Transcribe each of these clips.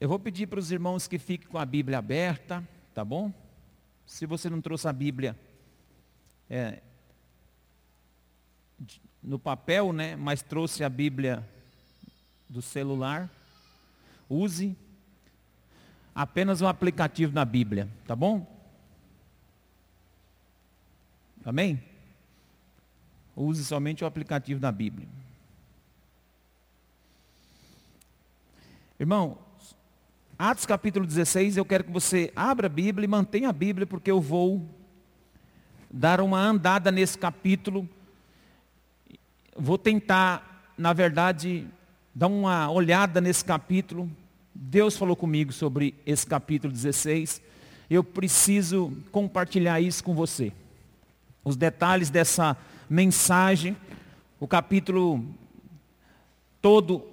Eu vou pedir para os irmãos que fiquem com a Bíblia aberta, tá bom? Se você não trouxe a Bíblia é, no papel, né? Mas trouxe a Bíblia do celular, use apenas o aplicativo da Bíblia, tá bom? Amém? Use somente o aplicativo da Bíblia. Irmão, Atos capítulo 16, eu quero que você abra a Bíblia e mantenha a Bíblia, porque eu vou dar uma andada nesse capítulo. Vou tentar, na verdade, dar uma olhada nesse capítulo. Deus falou comigo sobre esse capítulo 16. Eu preciso compartilhar isso com você. Os detalhes dessa mensagem. O capítulo todo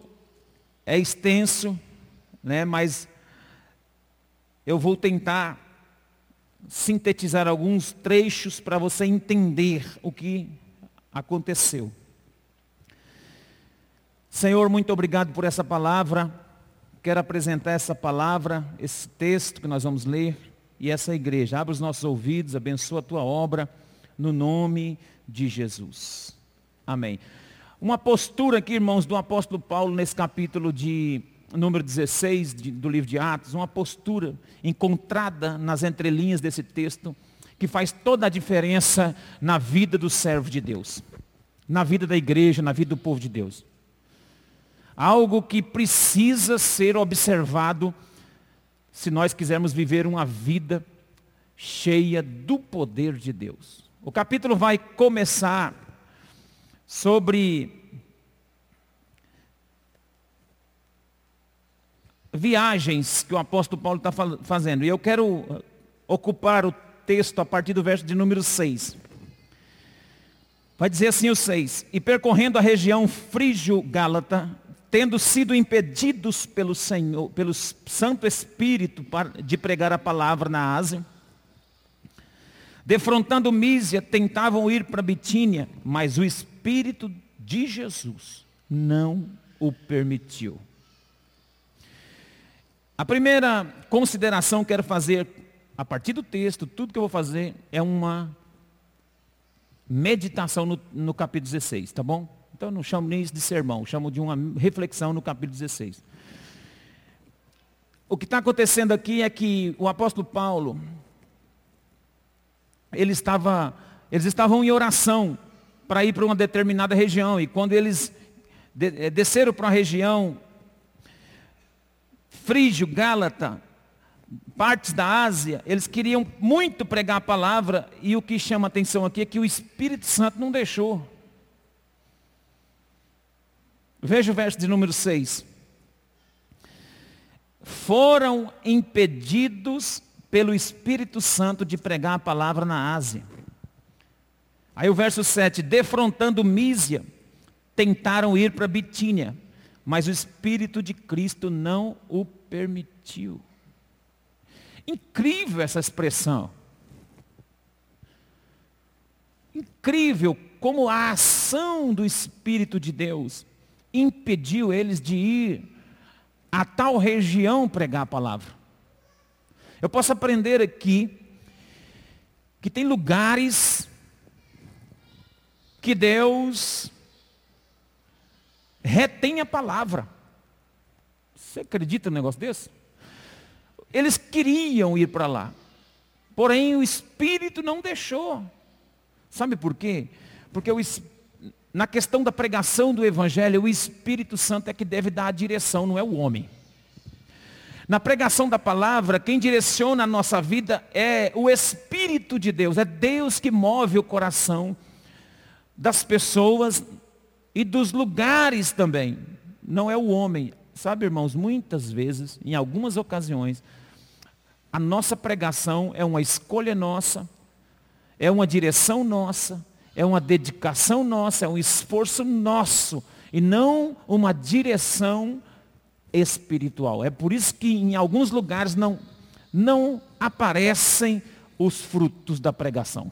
é extenso, né, mas eu vou tentar sintetizar alguns trechos para você entender o que aconteceu. Senhor, muito obrigado por essa palavra. Quero apresentar essa palavra, esse texto que nós vamos ler e essa igreja. Abre os nossos ouvidos, abençoa a tua obra, no nome de Jesus. Amém. Uma postura aqui, irmãos, do apóstolo Paulo nesse capítulo de número 16 de, do livro de Atos, uma postura encontrada nas entrelinhas desse texto, que faz toda a diferença na vida do servo de Deus, na vida da igreja, na vida do povo de Deus. Algo que precisa ser observado se nós quisermos viver uma vida cheia do poder de Deus. O capítulo vai começar sobre viagens que o apóstolo Paulo está fazendo. E eu quero uh, ocupar o texto a partir do verso de número 6. Vai dizer assim o 6. E percorrendo a região frígio-gálata, tendo sido impedidos pelo Senhor, pelo Santo Espírito de pregar a palavra na Ásia, defrontando Mísia, tentavam ir para Bitínia, mas o Espírito de Jesus não o permitiu. A primeira consideração que quero fazer, a partir do texto, tudo que eu vou fazer é uma meditação no, no capítulo 16, tá bom? Então eu não chamo nem isso de sermão, chamo de uma reflexão no capítulo 16. O que está acontecendo aqui é que o apóstolo Paulo, ele estava, eles estavam em oração para ir para uma determinada região. E quando eles eh, desceram para uma região Frígio, Gálata, partes da Ásia, eles queriam muito pregar a palavra e o que chama atenção aqui é que o Espírito Santo não deixou. Veja o verso de número 6. Foram impedidos pelo Espírito Santo de pregar a palavra na Ásia. Aí o verso 7, defrontando Mísia, tentaram ir para Bitínia, mas o Espírito de Cristo não o permitiu. Incrível essa expressão. Incrível como a ação do Espírito de Deus impediu eles de ir a tal região pregar a palavra. Eu posso aprender aqui que tem lugares que Deus retém a palavra. Você acredita num negócio desse? Eles queriam ir para lá. Porém, o Espírito não deixou. Sabe por quê? Porque o, na questão da pregação do Evangelho, o Espírito Santo é que deve dar a direção, não é o homem. Na pregação da palavra, quem direciona a nossa vida é o Espírito de Deus, é Deus que move o coração das pessoas e dos lugares também. Não é o homem, Sabe, irmãos, muitas vezes, em algumas ocasiões, a nossa pregação é uma escolha nossa, é uma direção nossa, é uma dedicação nossa, é um esforço nosso, e não uma direção espiritual. É por isso que em alguns lugares não, não aparecem os frutos da pregação.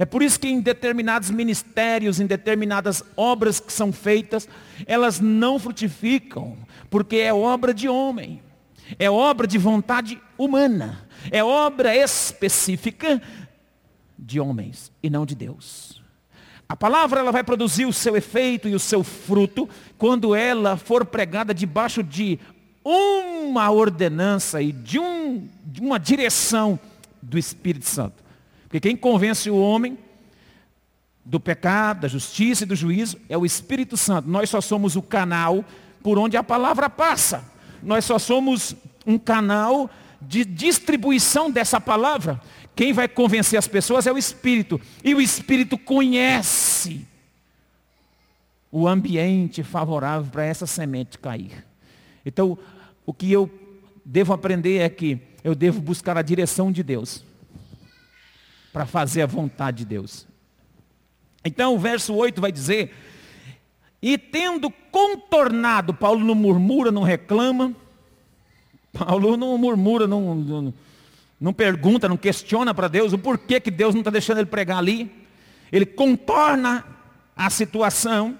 É por isso que em determinados ministérios, em determinadas obras que são feitas, elas não frutificam, porque é obra de homem. É obra de vontade humana. É obra específica de homens e não de Deus. A palavra ela vai produzir o seu efeito e o seu fruto quando ela for pregada debaixo de uma ordenança e de, um, de uma direção do Espírito Santo. Porque quem convence o homem do pecado, da justiça e do juízo é o Espírito Santo. Nós só somos o canal por onde a palavra passa. Nós só somos um canal de distribuição dessa palavra. Quem vai convencer as pessoas é o Espírito. E o Espírito conhece o ambiente favorável para essa semente cair. Então, o que eu devo aprender é que eu devo buscar a direção de Deus para fazer a vontade de Deus. Então, o verso 8 vai dizer: E tendo contornado, Paulo não murmura, não reclama, Paulo não murmura, não, não, não pergunta, não questiona para Deus o porquê que Deus não está deixando ele pregar ali. Ele contorna a situação,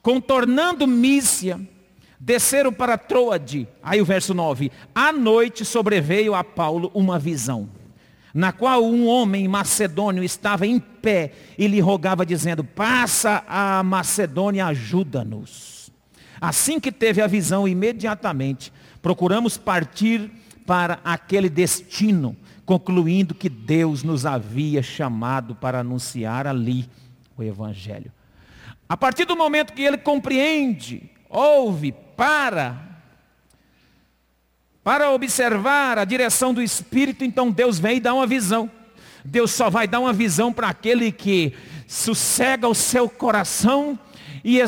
contornando Mícia, desceram para Troade. Aí o verso 9. À noite sobreveio a Paulo uma visão, na qual um homem macedônio estava em pé e lhe rogava, dizendo: Passa a Macedônia, ajuda-nos. Assim que teve a visão, imediatamente procuramos partir para aquele destino, concluindo que Deus nos havia chamado para anunciar ali o Evangelho. A partir do momento que ele compreende, ouve, para, para observar a direção do Espírito, então Deus vem e dá uma visão. Deus só vai dar uma visão para aquele que sossega o seu coração e,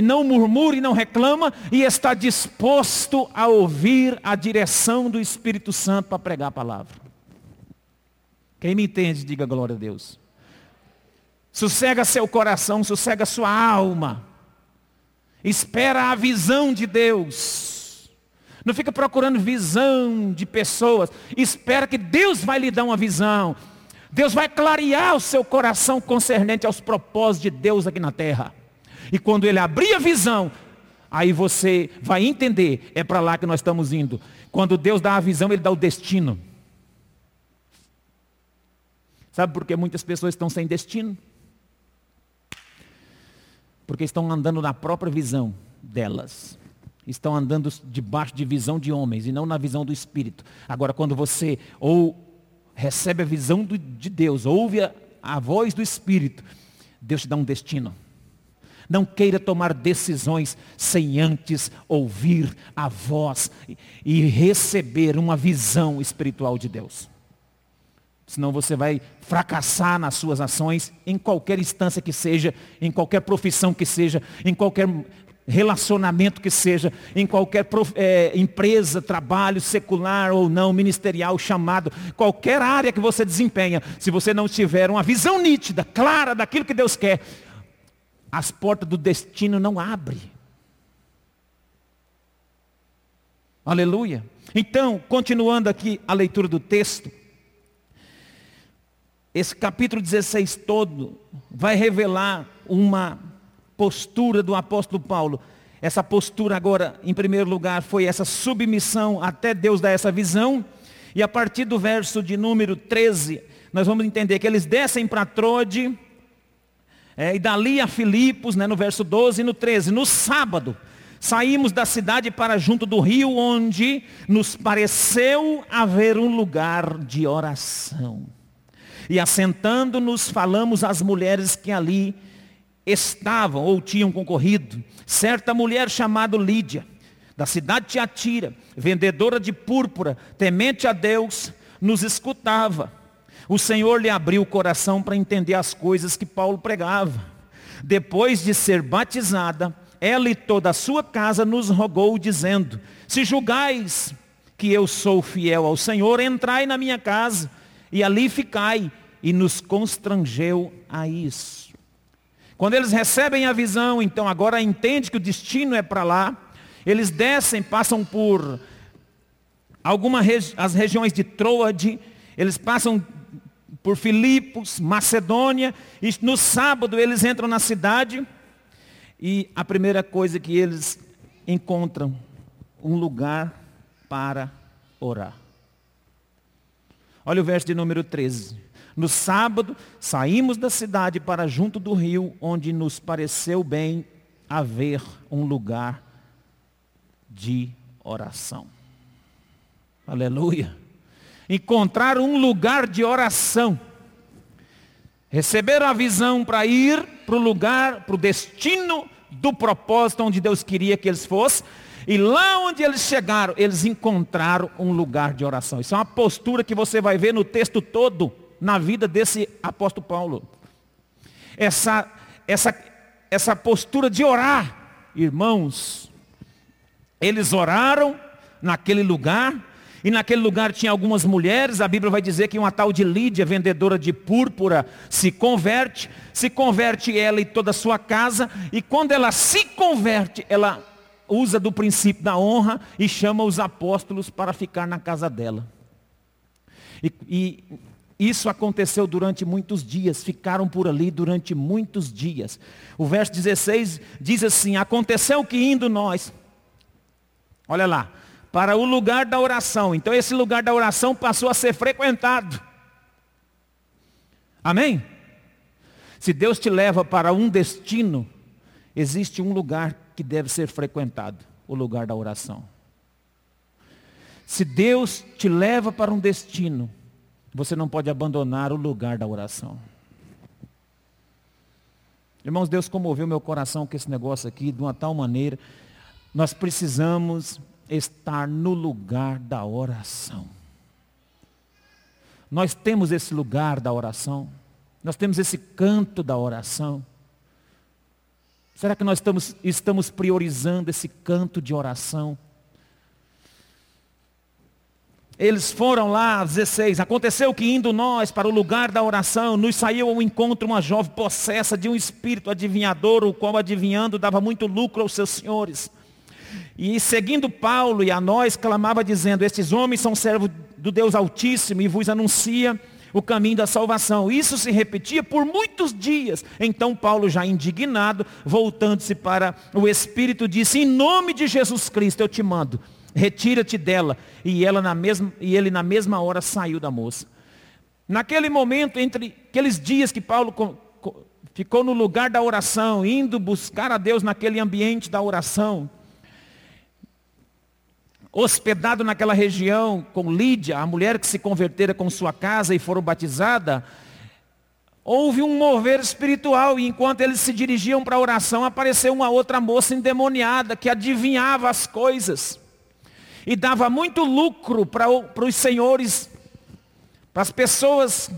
não murmura e não reclama, e está disposto a ouvir a direção do Espírito Santo para pregar a palavra. Quem me entende, diga glória a Deus. Sossega seu coração, sossega sua alma. Espera a visão de Deus. Não fica procurando visão de pessoas. Espera que Deus vai lhe dar uma visão. Deus vai clarear o seu coração concernente aos propósitos de Deus aqui na terra. E quando ele abrir a visão, aí você vai entender, é para lá que nós estamos indo. Quando Deus dá a visão, ele dá o destino. Sabe por que muitas pessoas estão sem destino? Porque estão andando na própria visão delas. Estão andando debaixo de visão de homens e não na visão do Espírito. Agora, quando você ou recebe a visão do, de Deus, ouve a, a voz do Espírito, Deus te dá um destino. Não queira tomar decisões sem antes ouvir a voz e receber uma visão espiritual de Deus. Senão você vai fracassar nas suas ações, em qualquer instância que seja, em qualquer profissão que seja, em qualquer relacionamento que seja, em qualquer é, empresa, trabalho secular ou não, ministerial, chamado, qualquer área que você desempenha, se você não tiver uma visão nítida, clara daquilo que Deus quer, as portas do destino não abrem. Aleluia. Então, continuando aqui a leitura do texto, esse capítulo 16 todo vai revelar uma postura do apóstolo Paulo. Essa postura agora, em primeiro lugar, foi essa submissão até Deus dar essa visão. E a partir do verso de número 13, nós vamos entender que eles descem para Trode, é, e dali a Filipos, né, no verso 12 e no 13, no sábado, saímos da cidade para junto do rio, onde nos pareceu haver um lugar de oração. E assentando-nos, falamos às mulheres que ali estavam ou tinham concorrido. Certa mulher chamada Lídia, da cidade de Tiatira, vendedora de púrpura, temente a Deus, nos escutava o Senhor lhe abriu o coração para entender as coisas que Paulo pregava. Depois de ser batizada, ela e toda a sua casa nos rogou, dizendo: Se julgais que eu sou fiel ao Senhor, entrai na minha casa e ali ficai. E nos constrangeu a isso. Quando eles recebem a visão, então agora entende que o destino é para lá. Eles descem, passam por algumas regi as regiões de Troade, eles passam por Filipos, Macedônia, e no sábado eles entram na cidade e a primeira coisa que eles encontram, um lugar para orar. Olha o verso de número 13. No sábado, saímos da cidade para junto do rio, onde nos pareceu bem haver um lugar de oração. Aleluia. Encontrar um lugar de oração. Receberam a visão para ir para o lugar, para o destino do propósito onde Deus queria que eles fossem. E lá onde eles chegaram, eles encontraram um lugar de oração. Isso é uma postura que você vai ver no texto todo, na vida desse apóstolo Paulo. Essa, essa, essa postura de orar, irmãos, eles oraram naquele lugar, e naquele lugar tinha algumas mulheres, a Bíblia vai dizer que uma tal de Lídia, vendedora de púrpura, se converte, se converte ela e toda a sua casa, e quando ela se converte, ela usa do princípio da honra e chama os apóstolos para ficar na casa dela. E, e isso aconteceu durante muitos dias, ficaram por ali durante muitos dias. O verso 16 diz assim: Aconteceu que indo nós, olha lá, para o lugar da oração. Então esse lugar da oração passou a ser frequentado. Amém? Se Deus te leva para um destino, existe um lugar que deve ser frequentado, o lugar da oração. Se Deus te leva para um destino, você não pode abandonar o lugar da oração. Irmãos, Deus comoveu meu coração com esse negócio aqui de uma tal maneira. Nós precisamos estar no lugar da oração. Nós temos esse lugar da oração. Nós temos esse canto da oração. Será que nós estamos, estamos priorizando esse canto de oração? Eles foram lá, 16. Aconteceu que indo nós para o lugar da oração, nos saiu ao encontro uma jovem possessa de um espírito adivinhador, o qual adivinhando dava muito lucro aos seus senhores. E seguindo Paulo e a nós, clamava dizendo, estes homens são servos do Deus Altíssimo e vos anuncia o caminho da salvação. Isso se repetia por muitos dias. Então Paulo, já indignado, voltando-se para o Espírito, disse, em nome de Jesus Cristo eu te mando, retira-te dela. E, ela na mesma, e ele na mesma hora saiu da moça. Naquele momento, entre aqueles dias que Paulo ficou no lugar da oração, indo buscar a Deus naquele ambiente da oração, hospedado naquela região com Lídia, a mulher que se convertera com sua casa e foram batizada, houve um mover espiritual e enquanto eles se dirigiam para a oração, apareceu uma outra moça endemoniada que adivinhava as coisas e dava muito lucro para, para os senhores, para as pessoas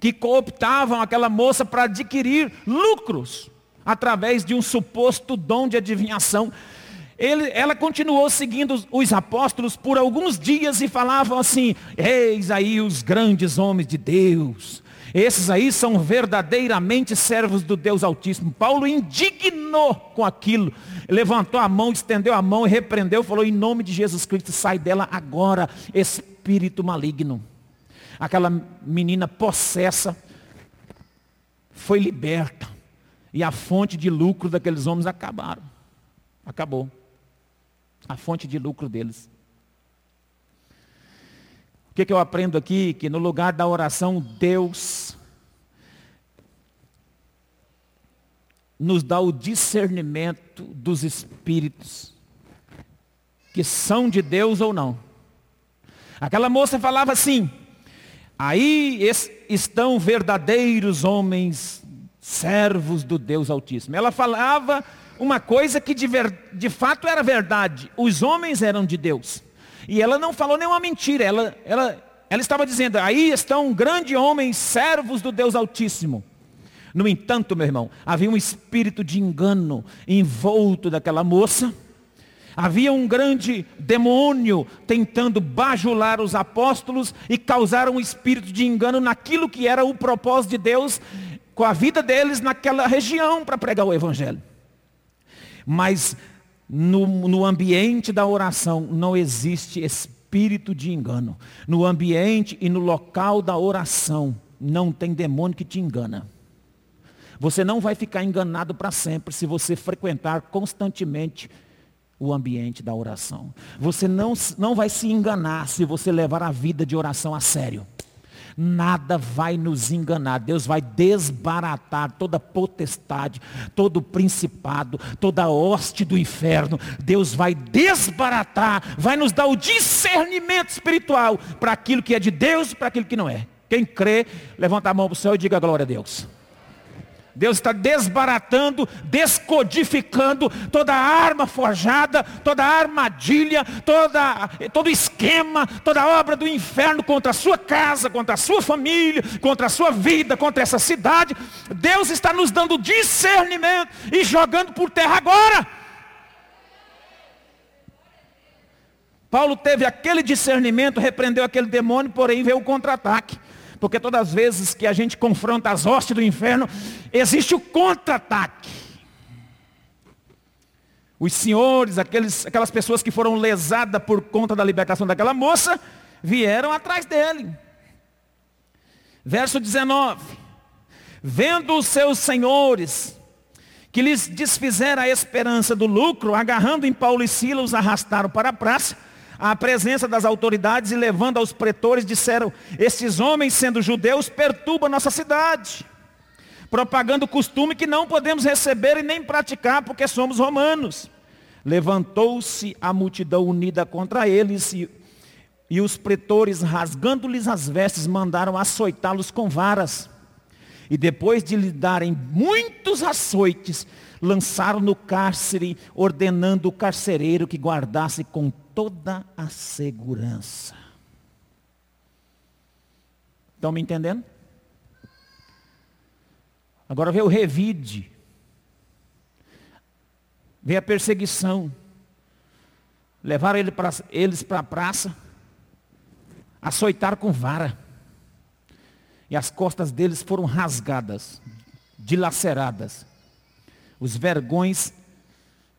que cooptavam aquela moça para adquirir lucros através de um suposto dom de adivinhação. Ele, ela continuou seguindo os apóstolos por alguns dias e falavam assim, eis aí os grandes homens de Deus. Esses aí são verdadeiramente servos do Deus Altíssimo. Paulo indignou com aquilo. Levantou a mão, estendeu a mão e repreendeu, falou, em nome de Jesus Cristo, sai dela agora, espírito maligno. Aquela menina possessa foi liberta. E a fonte de lucro daqueles homens acabaram. Acabou a fonte de lucro deles. Que, que eu aprendo aqui? Que no lugar da oração, Deus nos dá o discernimento dos espíritos, que são de Deus ou não. Aquela moça falava assim, aí estão verdadeiros homens, servos do Deus Altíssimo. Ela falava uma coisa que de, ver, de fato era verdade. Os homens eram de Deus. E ela não falou nenhuma mentira. Ela, ela, ela estava dizendo, aí estão grandes homens, servos do Deus Altíssimo. No entanto, meu irmão, havia um espírito de engano envolto daquela moça. Havia um grande demônio tentando bajular os apóstolos e causar um espírito de engano naquilo que era o propósito de Deus com a vida deles naquela região para pregar o evangelho. Mas no, no ambiente da oração não existe espírito de engano. No ambiente e no local da oração não tem demônio que te engana. Você não vai ficar enganado para sempre se você frequentar constantemente o ambiente da oração. Você não, não vai se enganar se você levar a vida de oração a sério. Nada vai nos enganar. Deus vai desbaratar toda potestade, todo principado, toda hoste do inferno. Deus vai desbaratar, vai nos dar o discernimento espiritual para aquilo que é de Deus e para aquilo que não é. Quem crê, levanta a mão para o céu e diga glória a Deus. Deus está desbaratando, descodificando toda arma forjada, toda armadilha, toda, todo esquema, toda obra do inferno contra a sua casa, contra a sua família, contra a sua vida, contra essa cidade. Deus está nos dando discernimento e jogando por terra agora. Paulo teve aquele discernimento, repreendeu aquele demônio, porém veio o contra-ataque. Porque todas as vezes que a gente confronta as hostes do inferno, existe o contra-ataque. Os senhores, aqueles, aquelas pessoas que foram lesadas por conta da libertação daquela moça, vieram atrás dele. Verso 19. Vendo os seus senhores, que lhes desfizeram a esperança do lucro, agarrando em Paulo e Silas, arrastaram para a praça à presença das autoridades e levando aos pretores, disseram, esses homens sendo judeus perturbam nossa cidade, propagando costume que não podemos receber e nem praticar porque somos romanos. Levantou-se a multidão unida contra eles e, e os pretores, rasgando-lhes as vestes, mandaram açoitá-los com varas. E depois de lhe darem muitos açoites, lançaram no cárcere, ordenando o carcereiro que guardasse com toda a segurança. Estão me entendendo? Agora vê o revide. Vê a perseguição. Levaram ele pra, eles para a praça. Açoitaram com vara. E as costas deles foram rasgadas, dilaceradas. Os vergões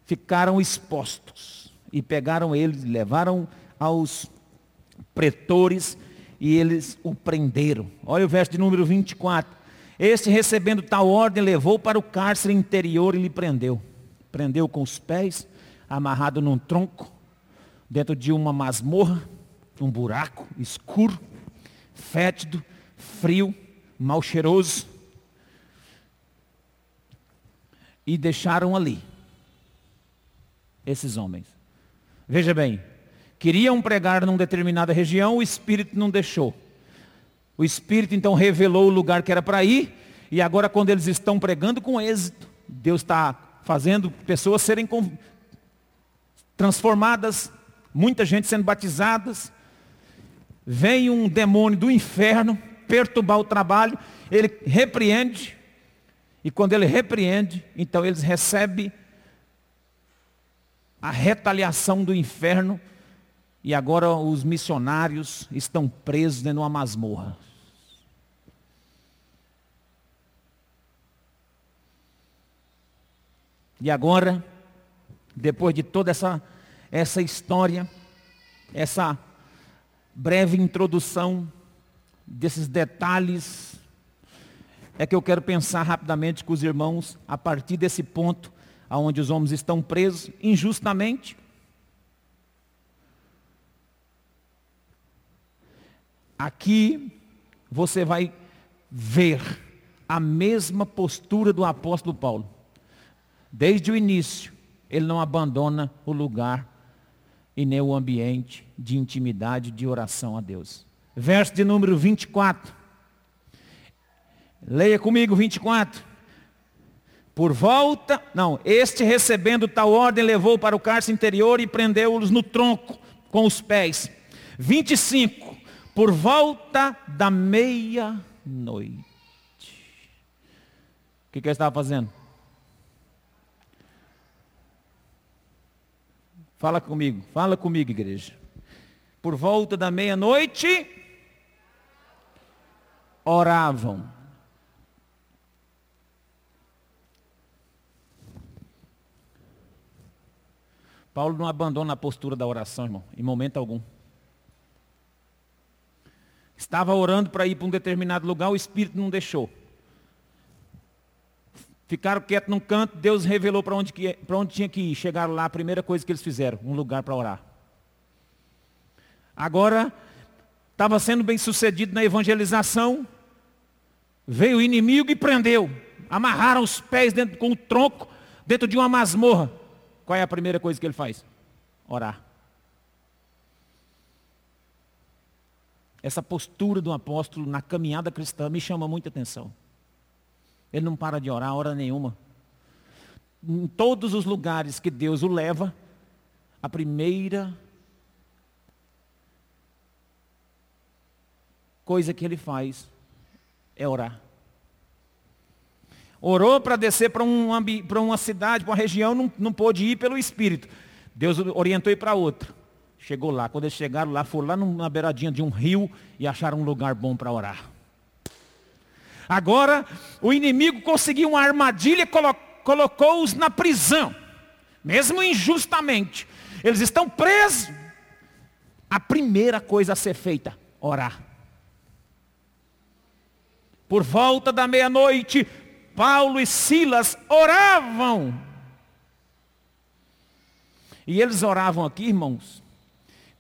ficaram expostos e pegaram ele, levaram aos pretores e eles o prenderam. Olha o verso de número 24. Este recebendo tal ordem levou para o cárcere interior e lhe prendeu. Prendeu com os pés, amarrado num tronco, dentro de uma masmorra, um buraco escuro, fétido, frio, mal cheiroso. E deixaram ali esses homens. Veja bem, queriam pregar numa determinada região, o Espírito não deixou. O Espírito então revelou o lugar que era para ir, e agora quando eles estão pregando com êxito, Deus está fazendo pessoas serem transformadas, muita gente sendo batizadas. Vem um demônio do inferno perturbar o trabalho, ele repreende, e quando ele repreende, então eles recebem a retaliação do inferno e agora os missionários estão presos dentro de uma masmorra. E agora, depois de toda essa, essa história, essa breve introdução desses detalhes, é que eu quero pensar rapidamente com os irmãos, a partir desse ponto, aonde os homens estão presos injustamente. Aqui você vai ver a mesma postura do apóstolo Paulo. Desde o início, ele não abandona o lugar e nem o ambiente de intimidade, de oração a Deus. Verso de número 24. Leia comigo 24. Por volta, não, este recebendo tal ordem levou para o cárcere interior e prendeu-os no tronco com os pés. 25. Por volta da meia-noite. O que, que ele estava fazendo? Fala comigo, fala comigo, igreja. Por volta da meia-noite, oravam. Paulo não abandona a postura da oração, irmão, em momento algum. Estava orando para ir para um determinado lugar, o Espírito não deixou. Ficaram quietos num canto, Deus revelou para onde, que, onde tinha que ir. Chegaram lá, a primeira coisa que eles fizeram, um lugar para orar. Agora, estava sendo bem sucedido na evangelização, veio o inimigo e prendeu. Amarraram os pés dentro, com o tronco dentro de uma masmorra. Qual é a primeira coisa que ele faz? Orar. Essa postura do apóstolo na caminhada cristã me chama muita atenção. Ele não para de orar hora nenhuma. Em todos os lugares que Deus o leva, a primeira coisa que ele faz é orar. Orou para descer para um, uma cidade, para uma região, não, não pôde ir pelo Espírito. Deus orientou ele para outra. Chegou lá. Quando eles chegaram lá, foram lá na beiradinha de um rio e acharam um lugar bom para orar. Agora, o inimigo conseguiu uma armadilha e colocou-os na prisão, mesmo injustamente. Eles estão presos. A primeira coisa a ser feita, orar. Por volta da meia-noite, Paulo e Silas oravam. E eles oravam aqui, irmãos,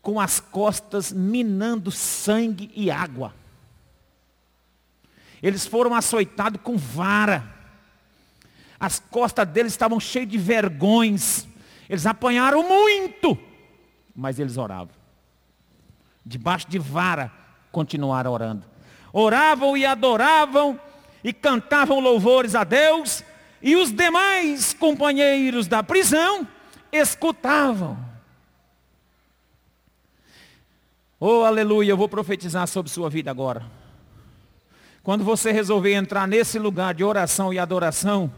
com as costas minando sangue e água. Eles foram açoitados com vara. As costas deles estavam cheias de vergões. Eles apanharam muito, mas eles oravam. Debaixo de vara, continuaram orando. Oravam e adoravam e cantavam louvores a Deus, e os demais companheiros da prisão escutavam. Oh, aleluia, eu vou profetizar sobre sua vida agora. Quando você resolver entrar nesse lugar de oração e adoração,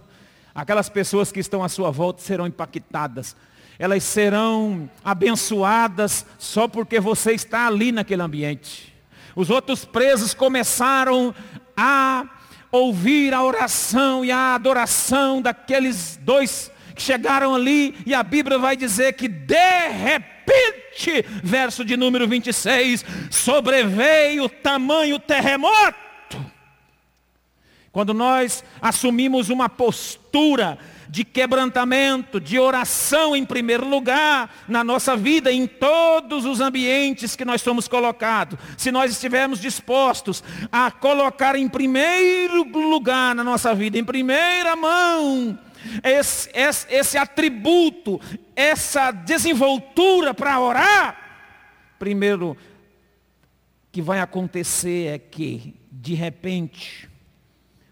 aquelas pessoas que estão à sua volta serão impactadas. Elas serão abençoadas só porque você está ali naquele ambiente. Os outros presos começaram a ouvir a oração e a adoração daqueles dois que chegaram ali, e a Bíblia vai dizer que de repente, verso de número 26, sobreveio tamanho terremoto. Quando nós assumimos uma postura de quebrantamento, de oração em primeiro lugar na nossa vida, em todos os ambientes que nós somos colocados. Se nós estivermos dispostos a colocar em primeiro lugar na nossa vida, em primeira mão, esse, esse, esse atributo, essa desenvoltura para orar, primeiro que vai acontecer é que, de repente,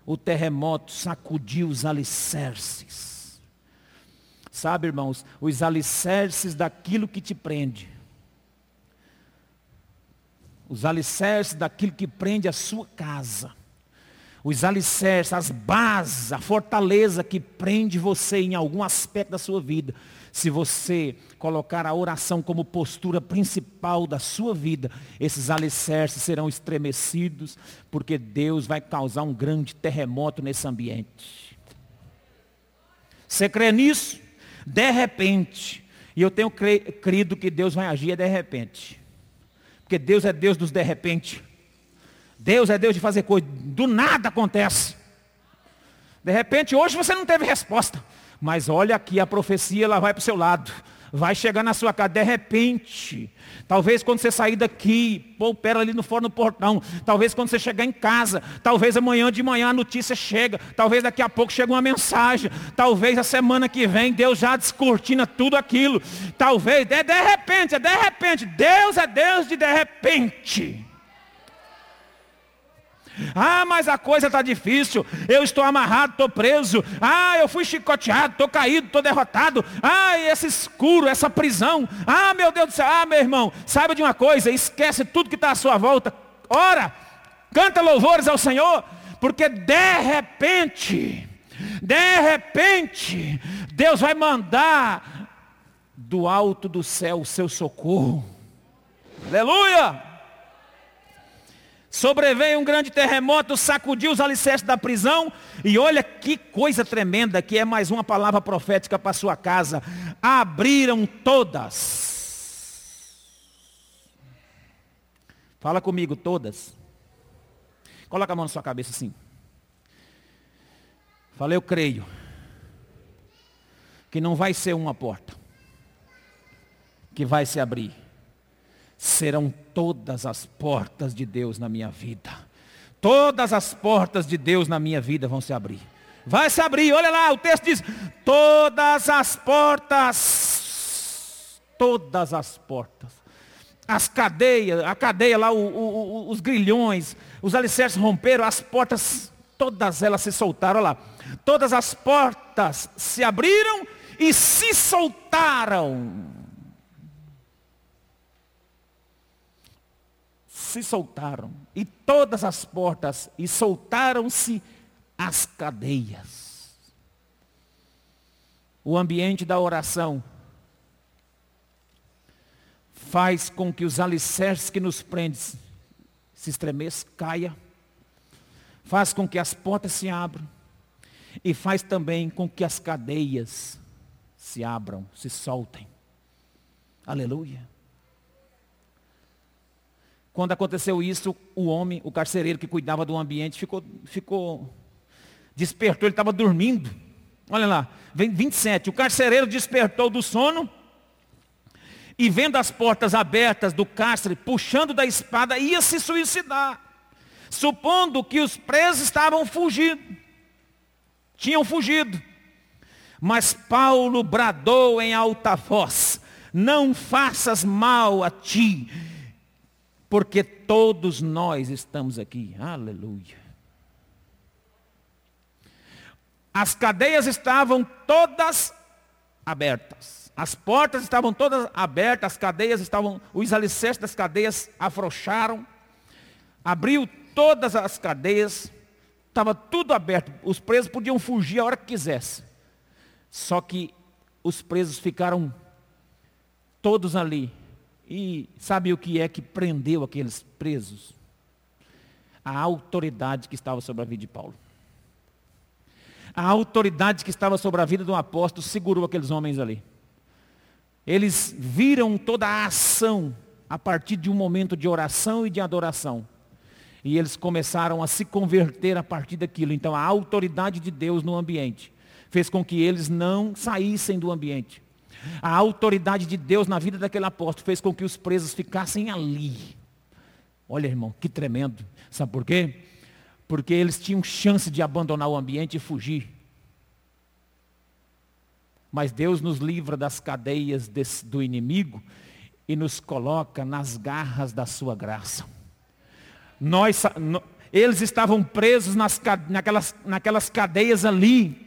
o terremoto sacudiu os alicerces. Sabe, irmãos, os alicerces daquilo que te prende. Os alicerces daquilo que prende a sua casa. Os alicerces, as bases, a fortaleza que prende você em algum aspecto da sua vida. Se você colocar a oração como postura principal da sua vida, esses alicerces serão estremecidos, porque Deus vai causar um grande terremoto nesse ambiente. Você crê nisso? de repente. E eu tenho crido que Deus vai agir de repente. Porque Deus é Deus dos de repente. Deus é Deus de fazer coisa. Do nada acontece. De repente, hoje você não teve resposta. Mas olha aqui, a profecia ela vai para o seu lado vai chegar na sua casa de repente. Talvez quando você sair daqui, pô, pera ali no fora no portão. Talvez quando você chegar em casa. Talvez amanhã de manhã a notícia chega. Talvez daqui a pouco chegue uma mensagem. Talvez a semana que vem Deus já descortina tudo aquilo. Talvez, é de repente, é de repente. Deus é Deus de de repente. Ah, mas a coisa está difícil. Eu estou amarrado, estou preso. Ah, eu fui chicoteado, estou caído, estou derrotado. Ah, esse escuro, essa prisão. Ah, meu Deus do céu. Ah, meu irmão, saiba de uma coisa, esquece tudo que está à sua volta. Ora, canta louvores ao Senhor, porque de repente, de repente, Deus vai mandar do alto do céu o seu socorro. Aleluia! Sobreveio um grande terremoto, sacudiu os alicerces da prisão. E olha que coisa tremenda, que é mais uma palavra profética para sua casa. Abriram todas. Fala comigo, todas. Coloca a mão na sua cabeça assim. Falei, eu creio que não vai ser uma porta que vai se abrir. Serão todas as portas de Deus na minha vida. Todas as portas de Deus na minha vida vão se abrir. Vai se abrir, olha lá, o texto diz: todas as portas, todas as portas. As cadeias, a cadeia lá, o, o, os grilhões, os alicerces romperam, as portas, todas elas se soltaram, olha lá. Todas as portas se abriram e se soltaram. Se soltaram. E todas as portas, e soltaram-se as cadeias. O ambiente da oração faz com que os alicerces que nos prendem se estremeçam, caia, faz com que as portas se abram e faz também com que as cadeias se abram, se soltem. Aleluia. Quando aconteceu isso, o homem, o carcereiro que cuidava do ambiente, ficou, ficou despertou, ele estava dormindo. Olha lá, 27. O carcereiro despertou do sono e vendo as portas abertas do cárcere, puxando da espada, ia se suicidar, supondo que os presos estavam fugindo, tinham fugido. Mas Paulo bradou em alta voz: Não faças mal a ti, porque todos nós estamos aqui. Aleluia. As cadeias estavam todas abertas. As portas estavam todas abertas, as cadeias estavam, os alicerces das cadeias afrouxaram. Abriu todas as cadeias, estava tudo aberto. Os presos podiam fugir a hora que quisesse. Só que os presos ficaram todos ali. E sabe o que é que prendeu aqueles presos? A autoridade que estava sobre a vida de Paulo. A autoridade que estava sobre a vida do apóstolo segurou aqueles homens ali. Eles viram toda a ação a partir de um momento de oração e de adoração. E eles começaram a se converter a partir daquilo. Então a autoridade de Deus no ambiente fez com que eles não saíssem do ambiente. A autoridade de Deus na vida daquele apóstolo fez com que os presos ficassem ali. Olha, irmão, que tremendo. Sabe por quê? Porque eles tinham chance de abandonar o ambiente e fugir. Mas Deus nos livra das cadeias desse, do inimigo e nos coloca nas garras da sua graça. Nós, eles estavam presos nas, naquelas, naquelas cadeias ali,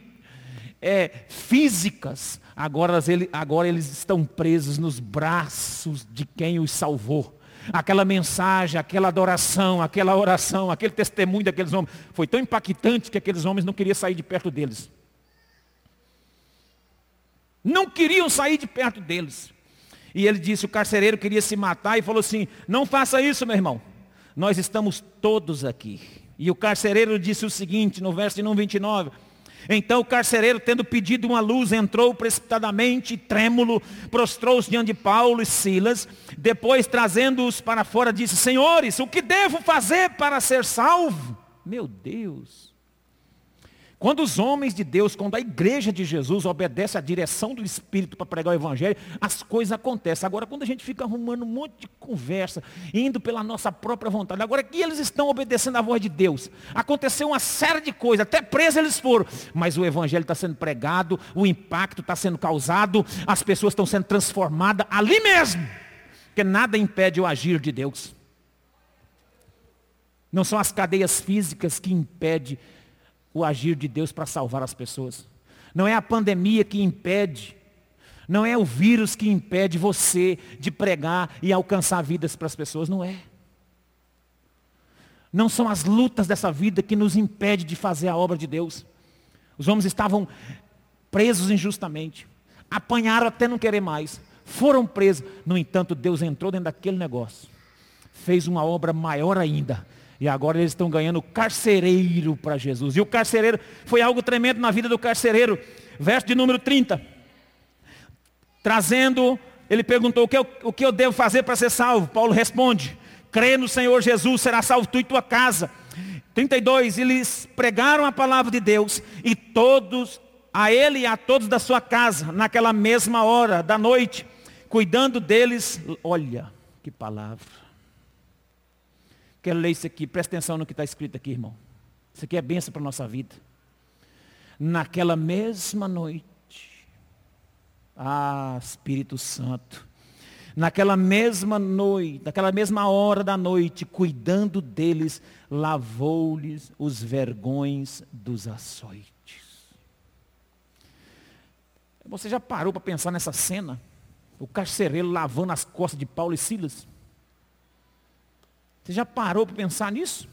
é, físicas, agora, agora eles estão presos nos braços de quem os salvou. Aquela mensagem, aquela adoração, aquela oração, aquele testemunho daqueles homens, foi tão impactante que aqueles homens não queriam sair de perto deles. Não queriam sair de perto deles. E ele disse, o carcereiro queria se matar e falou assim, não faça isso, meu irmão. Nós estamos todos aqui. E o carcereiro disse o seguinte, no verso 29, então o carcereiro, tendo pedido uma luz, entrou precipitadamente, trêmulo, prostrou-se diante de Paulo e Silas. Depois, trazendo-os para fora, disse: Senhores, o que devo fazer para ser salvo? Meu Deus. Quando os homens de Deus, quando a igreja de Jesus obedece à direção do Espírito para pregar o Evangelho, as coisas acontecem. Agora, quando a gente fica arrumando um monte de conversa, indo pela nossa própria vontade, agora que eles estão obedecendo à voz de Deus, aconteceu uma série de coisas, até presos eles foram, mas o Evangelho está sendo pregado, o impacto está sendo causado, as pessoas estão sendo transformadas ali mesmo, porque nada impede o agir de Deus. Não são as cadeias físicas que impedem o agir de Deus para salvar as pessoas. Não é a pandemia que impede, não é o vírus que impede você de pregar e alcançar vidas para as pessoas, não é. Não são as lutas dessa vida que nos impede de fazer a obra de Deus. Os homens estavam presos injustamente, apanharam até não querer mais, foram presos. No entanto, Deus entrou dentro daquele negócio, fez uma obra maior ainda, e agora eles estão ganhando carcereiro para Jesus. E o carcereiro, foi algo tremendo na vida do carcereiro. Verso de número 30. Trazendo, ele perguntou, o que eu, o que eu devo fazer para ser salvo? Paulo responde, crê no Senhor Jesus, será salvo tu e tua casa. 32, eles pregaram a palavra de Deus e todos, a ele e a todos da sua casa, naquela mesma hora da noite, cuidando deles. Olha, que palavra. Quero ler isso aqui, presta atenção no que está escrito aqui, irmão. Isso aqui é benção para a nossa vida. Naquela mesma noite, ah, Espírito Santo, naquela mesma noite, naquela mesma hora da noite, cuidando deles, lavou-lhes os vergões dos açoites. Você já parou para pensar nessa cena? O carcereiro lavando as costas de Paulo e Silas? Você já parou para pensar nisso?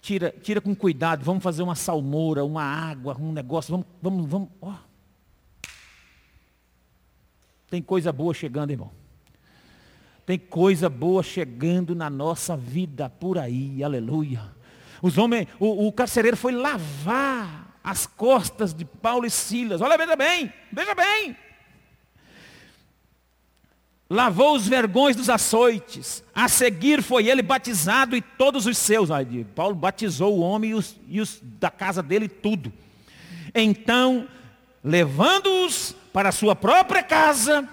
Tira, tira com cuidado, vamos fazer uma salmoura, uma água, um negócio, vamos, vamos, vamos. Tem coisa boa chegando, irmão. Tem coisa boa chegando na nossa vida por aí, aleluia. Os homens, o, o carcereiro foi lavar as costas de Paulo e Silas. Olha, veja bem, veja bem. Lavou os vergões dos açoites. A seguir foi ele batizado e todos os seus. Paulo batizou o homem e os, e os da casa dele tudo. Então, levando-os para a sua própria casa,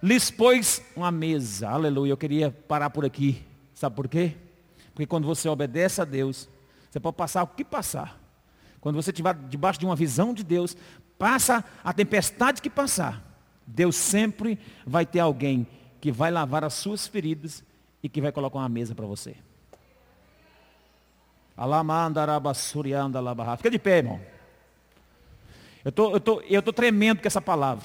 lhes pôs uma mesa. Aleluia. Eu queria parar por aqui. Sabe por quê? Porque quando você obedece a Deus, você pode passar o que passar. Quando você estiver debaixo de uma visão de Deus, passa a tempestade que passar. Deus sempre vai ter alguém que vai lavar as suas feridas e que vai colocar uma mesa para você. Fica de pé, irmão. Eu tô, estou tô, eu tô tremendo com essa palavra.